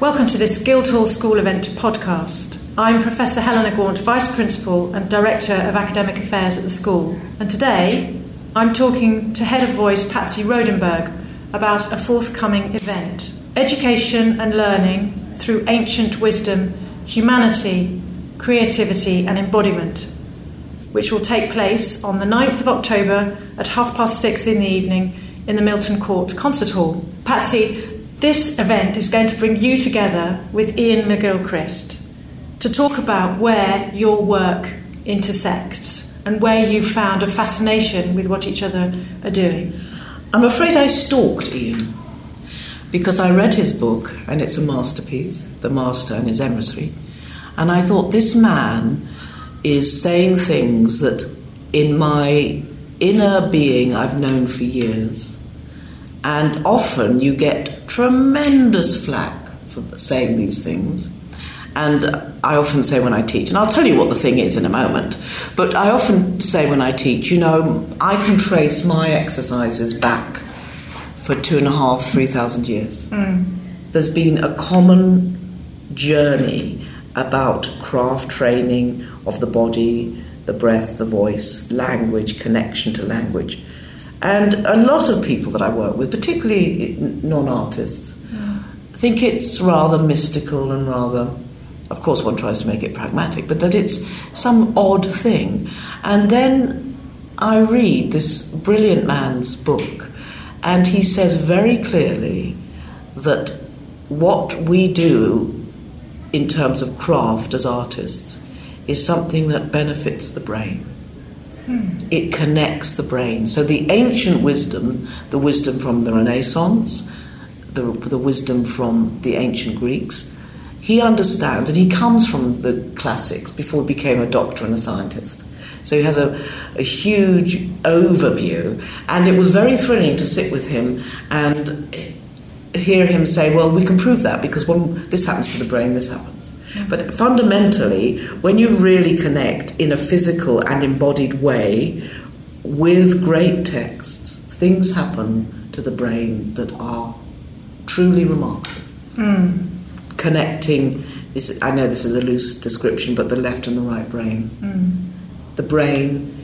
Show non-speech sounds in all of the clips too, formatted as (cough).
Welcome to this Guildhall School Event podcast. I'm Professor Helena Gaunt, Vice Principal and Director of Academic Affairs at the school. And today I'm talking to Head of Voice Patsy Rodenburg about a forthcoming event Education and Learning through Ancient Wisdom, Humanity, Creativity and Embodiment, which will take place on the 9th of October at half past six in the evening in the Milton Court Concert Hall. Patsy, this event is going to bring you together with Iain McGilchrist to talk about where your work intersects and where you found a fascination with what each other are doing. I'm afraid I stalked Iain because I read his book and it's a masterpiece, The Master and His Emissary, and I thought this man is saying things that in my inner being I've known for years. And often you get tremendous flack for saying these things. And I often say when I teach, and I'll tell you what the thing is in a moment, but I often say when I teach, you know, I can trace my exercises back for two and a half, three thousand years. Mm. There's been a common journey about craft training of the body, the breath, the voice, language, connection to language. And a lot of people that I work with, particularly non artists, mm. think it's rather mystical and rather, of course, one tries to make it pragmatic, but that it's some odd thing. And then I read this brilliant man's book, and he says very clearly that what we do in terms of craft as artists is something that benefits the brain. It connects the brain. So the ancient wisdom, the wisdom from the Renaissance, the, the wisdom from the ancient Greeks, he understands, and he comes from the classics before he became a doctor and a scientist. So he has a, a huge overview, and it was very thrilling to sit with him and hear him say, Well, we can prove that because when this happens to the brain, this happens. But fundamentally, when you really connect in a physical and embodied way with great texts, things happen to the brain that are truly remarkable. Mm. Connecting, this, I know this is a loose description, but the left and the right brain. Mm. The brain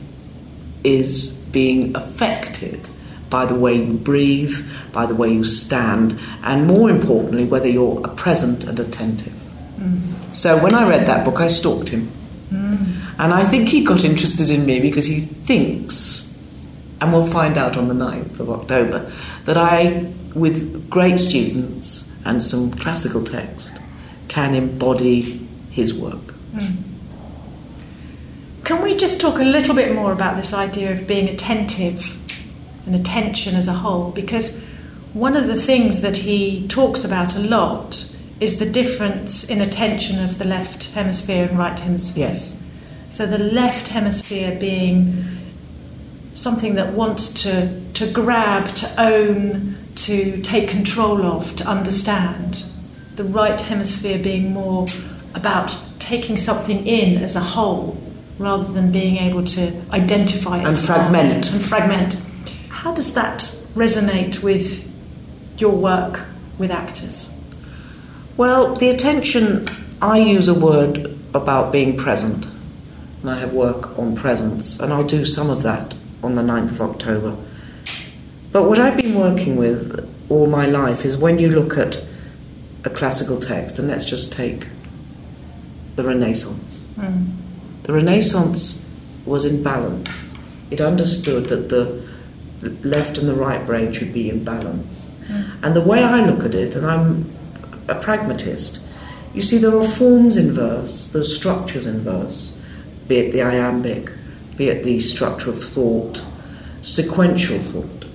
is being affected by the way you breathe, by the way you stand, and more importantly, whether you're present and attentive. So when I read that book, I stalked him. Mm. And I think he got interested in me because he thinks, and we'll find out on the 9th of October, that I, with great students and some classical text, can embody his work. Mm. Can we just talk a little bit more about this idea of being attentive and attention as a whole? Because one of the things that he talks about a lot is the difference in attention of the left hemisphere and right hemisphere. Yes. So the left hemisphere being something that wants to, to grab, to own, to take control of, to understand. The right hemisphere being more about taking something in as a whole rather than being able to identify and fragment. And fragment. How does that resonate with your work with actors? Well, the attention, I use a word about being present. And I have work on presence, and I'll do some of that on the 9th of October. But what I've been working with all my life is when you look at a classical text, and let's just take the Renaissance. Mm. The Renaissance was in balance. It understood that the left and the right brain should be in balance. Mm. And the way I look at it, and I'm a pragmatist. You see, there are forms in verse, there's structures in verse, be it the iambic, be it the structure of thought, sequential thought.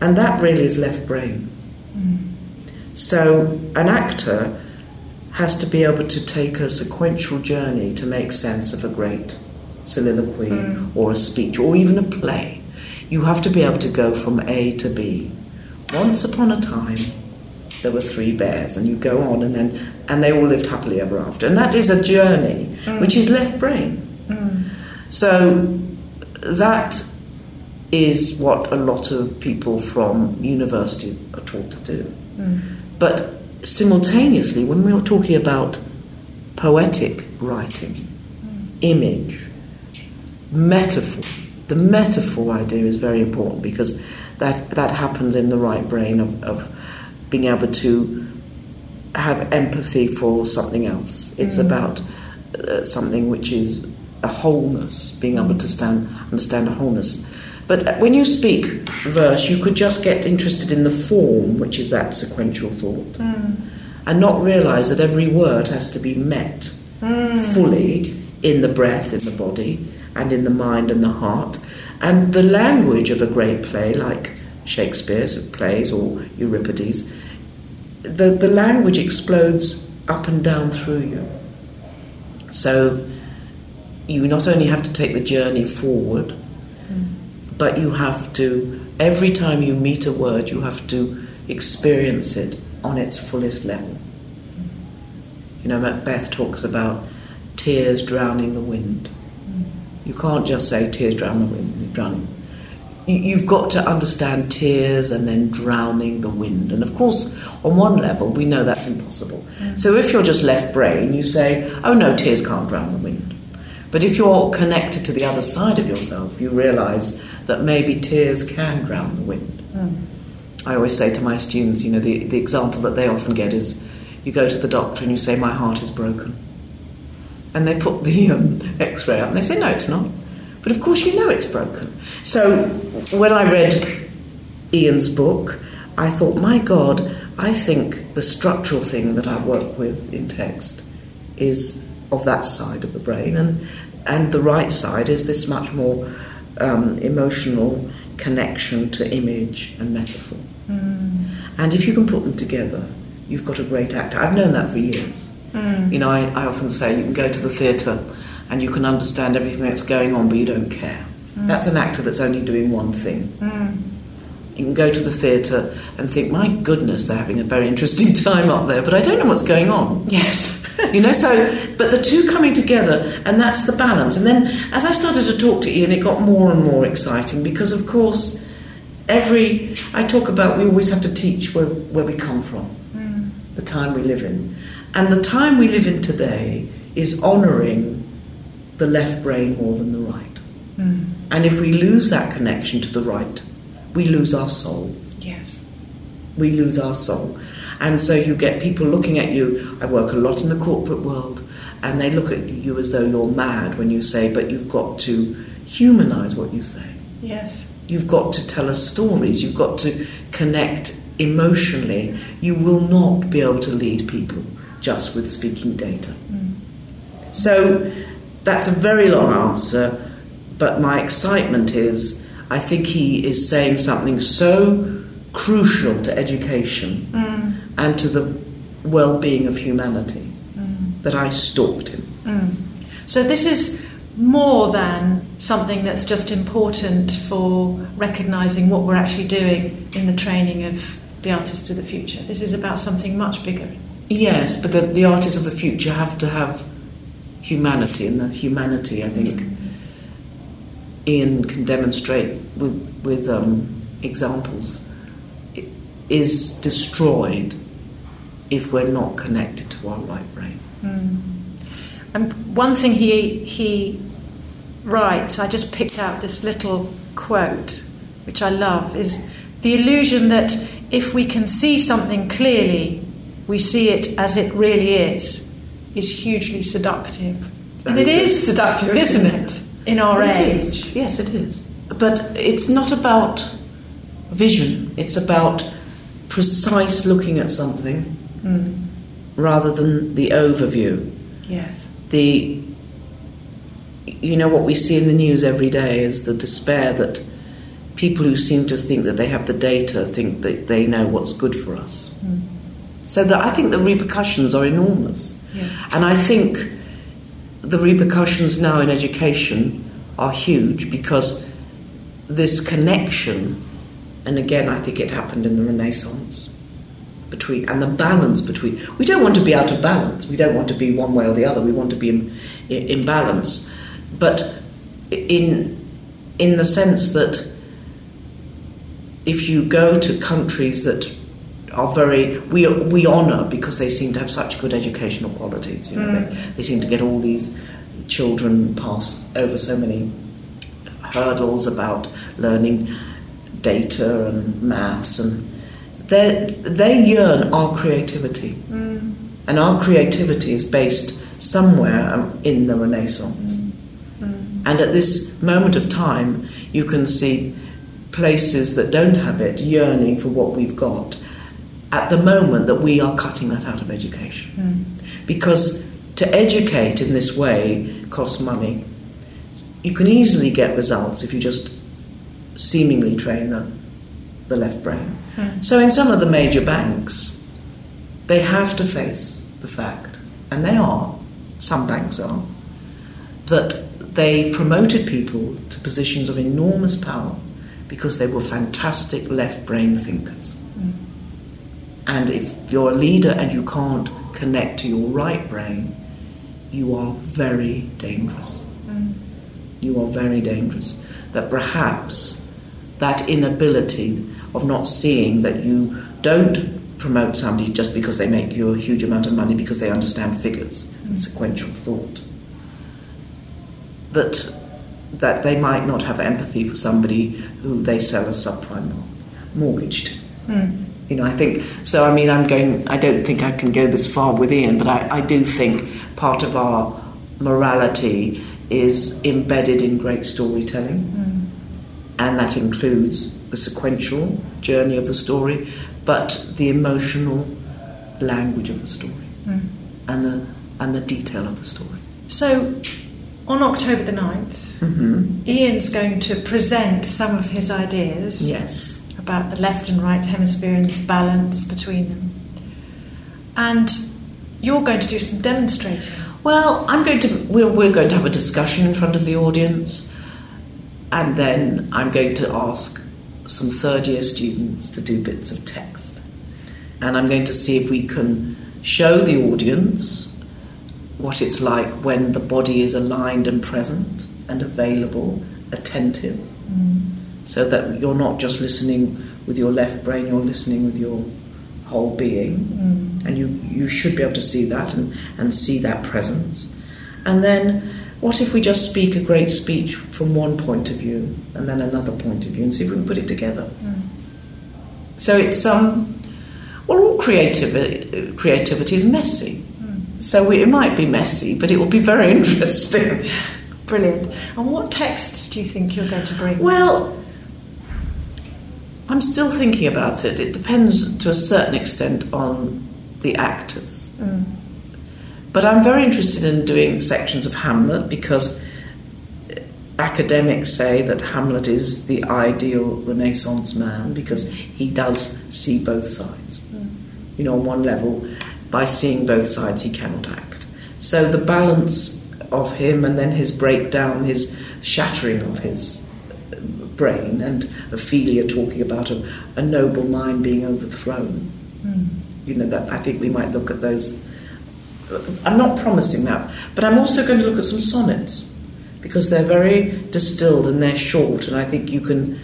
And that really is left brain. Mm. So an actor has to be able to take a sequential journey to make sense of a great soliloquy mm. or a speech or even a play. You have to be able to go from A to B. Once upon a time, there were three bears, and you go on, and then and they all lived happily ever after. And that is a journey mm. which is left brain. Mm. So that is what a lot of people from university are taught to do. Mm. But simultaneously, when we are talking about poetic writing, image, metaphor, the metaphor idea is very important because that, that happens in the right brain of, of being able to have empathy for something else. It's Mm. about uh, something which is a wholeness, being able to stand, understand a wholeness. But when you speak verse, you could just get interested in the form, which is that sequential thought, Mm. and not realize that every word has to be met Mm. fully in the breath, in the body, and in the mind and the heart. And the language of a great play, like Shakespeare's plays or Euripides, the, the language explodes up and down through you. So you not only have to take the journey forward, mm. but you have to, every time you meet a word, you have to experience it on its fullest level. You know, Macbeth talks about tears drowning the wind. Mm. You can't just say tears drown the wind, you're drowning. You- You've got to understand tears and then drowning the wind. And of course, on one level, we know that's impossible. So if you're just left brain, you say, oh no, tears can't drown the wind. But if you're connected to the other side of yourself, you realize that maybe tears can drown the wind. I always say to my students, you know, the, the example that they often get is you go to the doctor and you say, My heart is broken. And they put the um, x ray up and they say, No, it's not. But of course, you know it's broken. So when I read Iain's book, I thought, My God, I think the structural thing that I work with in text is of that side of the brain, and, and the right side is this much more um, emotional connection to image and metaphor. And if you can put them together, you've got a great actor. I've known that for years. You know, I, I often say you can go to the theatre and you can understand everything that's going on, but you don't care. Mm. That's an actor that's only doing one thing. Mm. You can go to the theatre and think, my goodness, they're having a very interesting (laughs) time up there, but I don't know what's going on. Yes. You know, so, but the two coming together, and that's the balance. And then as I started to talk to Iain, it got more and more exciting because, of course, every, I talk about we always have to teach where, where we come from, mm. the time we live in. And the time we live in today is honouring the left brain more than the right. Mm. And if we lose that connection to the right, we lose our soul Yes. we lose our soul. And so you get people looking at you. I work a lot in the corporate world, and they look at you as though you're mad when you say, but you've got to humanize what you say. Yes. You've got to tell us stories. You've got to connect emotionally. You will not be able to lead people just with speaking data. Mm. So that's a very long answer, but my excitement is I think he is saying something so crucial to education mm. and to the well being of humanity mm. that I stalked him. Mm. So this is more than something that's just important for recognising what we're actually doing in the training of the artists of the future. This is about something much bigger. Yes, but the, the artists of the future have to have humanity, and the humanity, I think, Iain can demonstrate with, with um, examples, is destroyed if we're not connected to our right brain. And one thing he he writes, I just picked out this little quote, which I love, is the illusion that if we can see something clearly, we see it as it really is, is hugely seductive. And it is seductive, isn't it? In our It age. is. Yes, it is. But it's not about vision, it's about precise looking at something mm. rather than the overview. Yes. the you know what we see in the news every day is the despair that people who seem to think that they have the data think that they know what's good for us. Mm. So that I think the repercussions are enormous. And I think the repercussions now in education are huge because this connection, and again, I think it happened in the Renaissance, between and the balance between. We don't want to be out of balance. We don't want to be one way or the other. We want to be in, in, in balance, but in in the sense that if you go to countries that are very we we honour because they seem to have such good educational qualities. You know, Mm. they, they seem to get all these children pass over so many hurdles about learning data and maths, and they they yearn our creativity, Mm. and our creativity is based somewhere um, in the Renaissance. Mm. And at this moment of time, you can see places that don't have it yearning for what we've got at the moment that we are cutting that out of education. Mm. Because to educate in this way costs money. You can easily get results if you just seemingly train the, the left brain. Mm. So, in some of the major banks, they have to face the fact, and they are, some banks are, that they promoted people to positions of enormous power because they were fantastic left brain thinkers. Mm. And if you're a leader and you can't connect to your right brain, you are very dangerous. Mm. You are very dangerous. That perhaps that inability of not seeing that you don't promote somebody just because they make you a huge amount of money because they understand figures and sequential thought. That that they might not have empathy for somebody who they sell a subprime mor- mortgage to. Mm. You know, I think so. I mean, I'm going. I don't think I can go this far with Iain, but I, I do think part of our morality is embedded in great storytelling, Mm. and that includes the sequential journey of the story, but the emotional language of the story Mm. and the and the detail of the story. So, on October the 9th, Mm-hmm. Iain's going to present some of his ideas Yes. About the left and right hemisphere and the balance between them. And you're going to do some demonstrating. Well, I'm going to. We're, we're going to have a discussion in front of the audience, and then I'm going to ask some third year students to do bits of text, and I'm going to see if we can show the audience what it's like when the body is aligned and present and available, attentive, mm. So that you're not just listening with your left brain, you're listening with your whole being Mm. and you, you should be able to see that and, and see that presence. And then, what if we just speak a great speech from one point of view and then another point of view and see if we can put it together? Mm. So it's um, well, all creativity creativity is messy. Mm. So we, it might be messy, but it will be very (laughs) interesting. Brilliant. And what texts do you think you're going to bring? Well, I'm still thinking about it. It depends to a certain extent on the actors. Mm. But I'm very interested in doing sections of Hamlet because academics say that Hamlet is the ideal Renaissance man because he does see both sides. Mm. You know, on one level, by seeing both sides, he cannot act. So the balance of him and then his breakdown, his shattering of his brain, and Ophelia talking about a, a noble mind being overthrown Mm. you know that I think we might look at those. I'm not promising that, but I'm also going to look at some sonnets because they're very distilled and they're short, and I think you can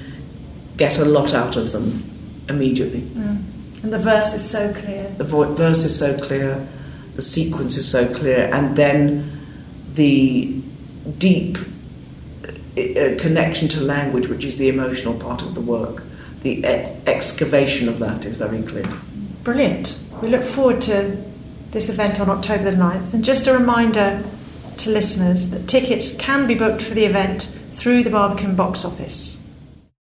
get a lot out of them immediately. Mm. And the verse is so clear. The vo- verse is so clear, the sequence is so clear, and then the deep uh, connection to language, which is the emotional part of the work, the e- excavation of that is very clear. Brilliant. We look forward to this event on October the 9th. And just a reminder to listeners that tickets can be booked for the event through the Barbican box office.